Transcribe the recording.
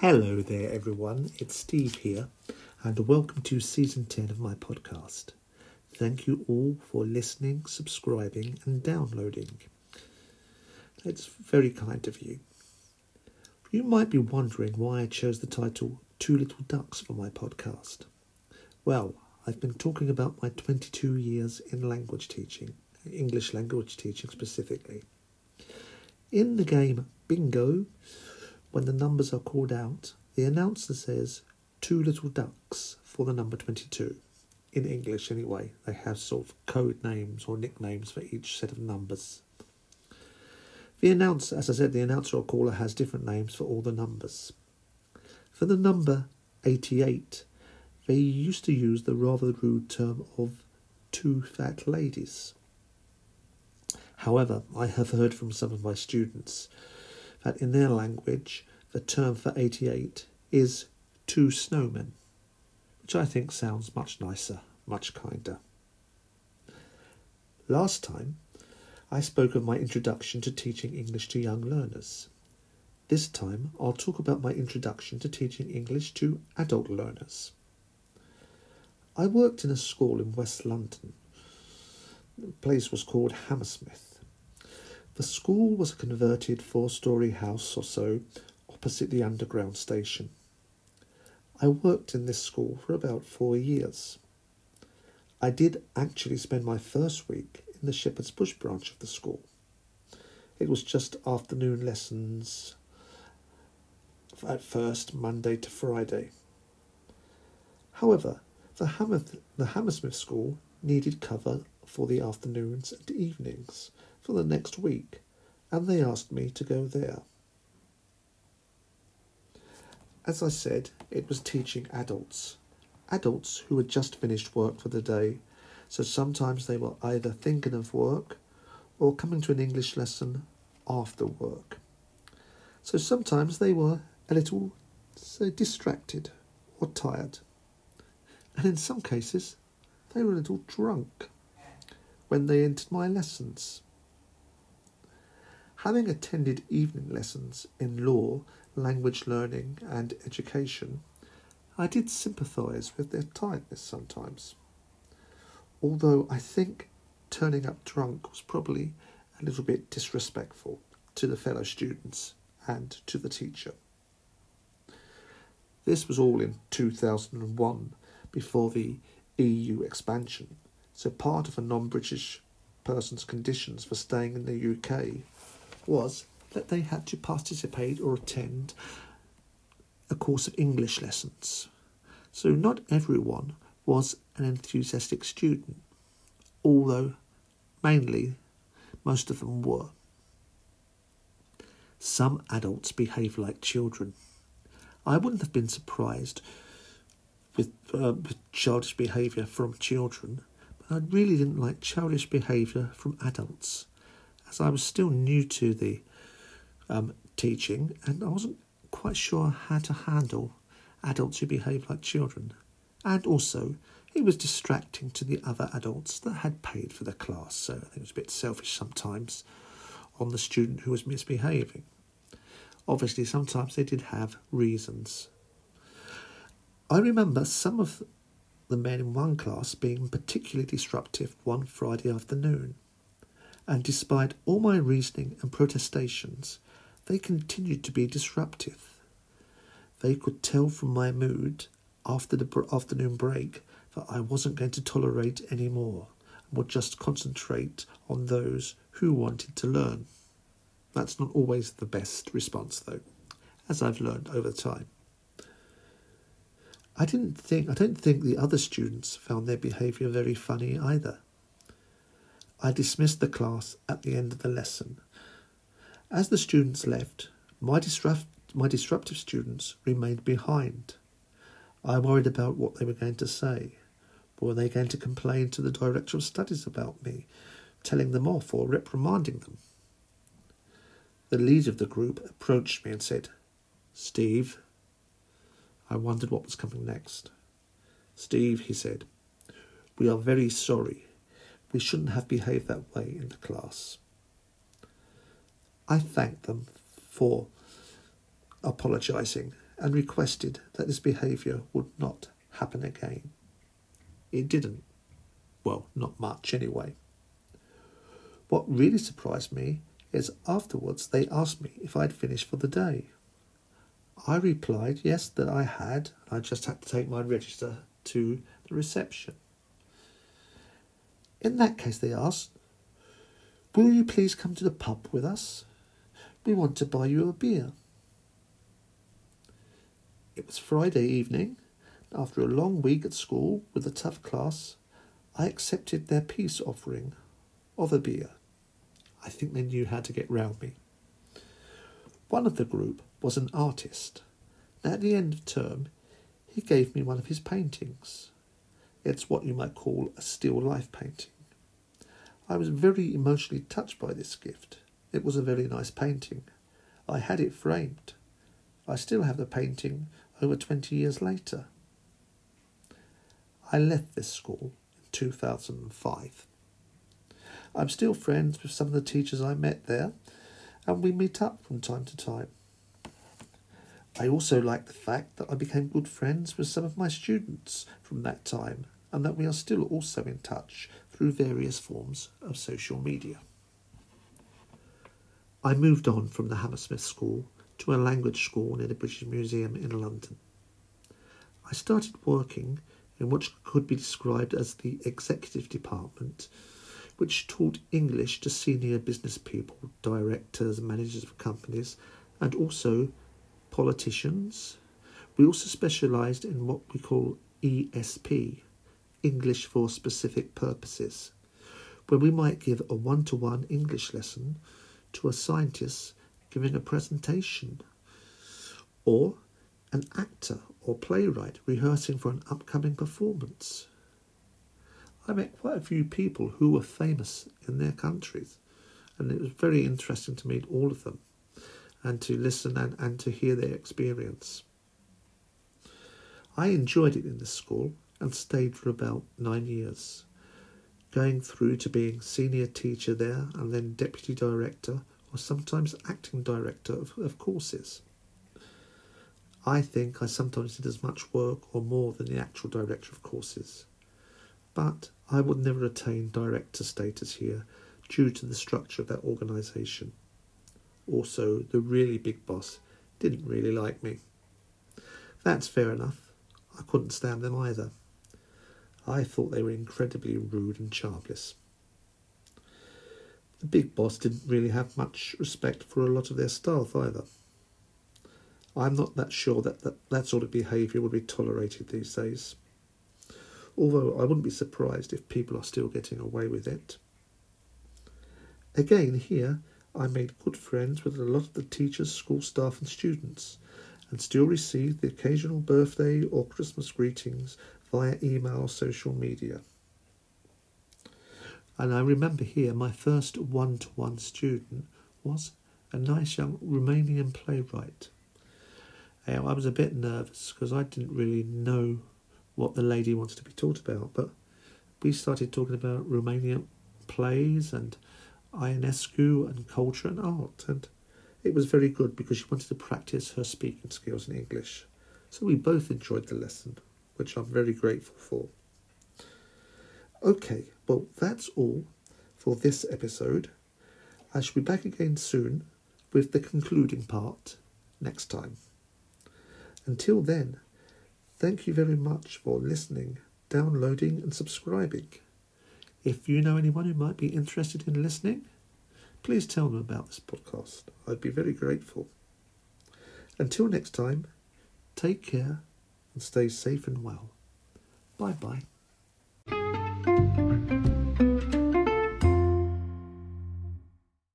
Hello there, everyone. It's Steve here, and welcome to season 10 of my podcast. Thank you all for listening, subscribing, and downloading. It's very kind of you. You might be wondering why I chose the title Two Little Ducks for my podcast. Well, I've been talking about my 22 years in language teaching, English language teaching specifically. In the game Bingo, when the numbers are called out, the announcer says two little ducks for the number 22. In English, anyway, they have sort of code names or nicknames for each set of numbers. The announcer, as I said, the announcer or caller has different names for all the numbers. For the number 88, they used to use the rather rude term of two fat ladies. However, I have heard from some of my students that in their language the term for 88 is two snowmen, which I think sounds much nicer, much kinder. Last time, I spoke of my introduction to teaching English to young learners. This time, I'll talk about my introduction to teaching English to adult learners. I worked in a school in West London. The place was called Hammersmith. The school was a converted four story house or so opposite the underground station. I worked in this school for about four years. I did actually spend my first week in the Shepherd's Bush branch of the school. It was just afternoon lessons at first, Monday to Friday. However, the, Hammer, the Hammersmith School needed cover for the afternoons and evenings for the next week, and they asked me to go there. As I said, it was teaching adults, adults who had just finished work for the day, so sometimes they were either thinking of work or coming to an English lesson after work. So sometimes they were a little so distracted or tired and in some cases they were a little drunk when they entered my lessons. Having attended evening lessons in law, language learning, and education, I did sympathise with their tiredness sometimes. Although I think turning up drunk was probably a little bit disrespectful to the fellow students and to the teacher. This was all in 2001 before the EU expansion. So part of a non-British person's conditions for staying in the UK was that they had to participate or attend a course of English lessons. So not everyone was an enthusiastic student, although mainly most of them were. Some adults behave like children. I wouldn't have been surprised with, uh, with childish behaviour from children, but I really didn't like childish behaviour from adults, as I was still new to the um, teaching and I wasn't quite sure how to handle adults who behave like children. And also, it was distracting to the other adults that had paid for the class, so I think it was a bit selfish sometimes on the student who was misbehaving. Obviously, sometimes they did have reasons I remember some of the men in one class being particularly disruptive one Friday afternoon, and despite all my reasoning and protestations, they continued to be disruptive. They could tell from my mood after the afternoon break that I wasn't going to tolerate any more and would just concentrate on those who wanted to learn. That's not always the best response, though, as I've learned over time. I didn't think I don't think the other students found their behaviour very funny either. I dismissed the class at the end of the lesson. As the students left, my, disrupt, my disruptive students remained behind. I worried about what they were going to say. Were they going to complain to the director of studies about me, telling them off or reprimanding them? The leader of the group approached me and said, Steve, I wondered what was coming next. Steve, he said, we are very sorry. We shouldn't have behaved that way in the class. I thanked them for apologising and requested that this behaviour would not happen again. It didn't. Well, not much anyway. What really surprised me is afterwards they asked me if I'd finished for the day. I replied yes, that I had. I just had to take my register to the reception. In that case, they asked, Will you please come to the pub with us? We want to buy you a beer. It was Friday evening. After a long week at school with a tough class, I accepted their peace offering of a beer. I think they knew how to get round me. One of the group was an artist. At the end of term, he gave me one of his paintings. It's what you might call a still life painting. I was very emotionally touched by this gift. It was a very nice painting. I had it framed. I still have the painting over 20 years later. I left this school in 2005. I'm still friends with some of the teachers I met there, and we meet up from time to time. I also like the fact that I became good friends with some of my students from that time, and that we are still also in touch through various forms of social media. I moved on from the Hammersmith School to a language school near the British Museum in London. I started working in what could be described as the executive department, which taught English to senior business people, directors, and managers of companies, and also politicians. We also specialised in what we call ESP, English for Specific Purposes, where we might give a one to one English lesson to a scientist giving a presentation, or an actor or playwright rehearsing for an upcoming performance. I met quite a few people who were famous in their countries, and it was very interesting to meet all of them and to listen and, and to hear their experience. I enjoyed it in the school and stayed for about nine years, going through to being senior teacher there and then deputy director or sometimes acting director of, of courses. I think I sometimes did as much work or more than the actual director of courses. But I would never attain director status here due to the structure of that organisation. Also, the really big boss didn't really like me. That's fair enough. I couldn't stand them either. I thought they were incredibly rude and charmless. The big boss didn't really have much respect for a lot of their staff either. I'm not that sure that that, that sort of behaviour would be tolerated these days. Although I wouldn't be surprised if people are still getting away with it. Again, here, I made good friends with a lot of the teachers, school staff, and students, and still receive the occasional birthday or Christmas greetings via email or social media. And I remember here my first one to one student was a nice young Romanian playwright. I was a bit nervous because I didn't really know what the lady wanted to be taught about, but we started talking about Romanian plays and Ionescu and culture and art, and it was very good because she wanted to practice her speaking skills in English. So we both enjoyed the lesson, which I'm very grateful for. Okay, well, that's all for this episode. I shall be back again soon with the concluding part next time. Until then, thank you very much for listening, downloading, and subscribing. If you know anyone who might be interested in listening, please tell them about this podcast. I'd be very grateful. Until next time, take care and stay safe and well. Bye bye.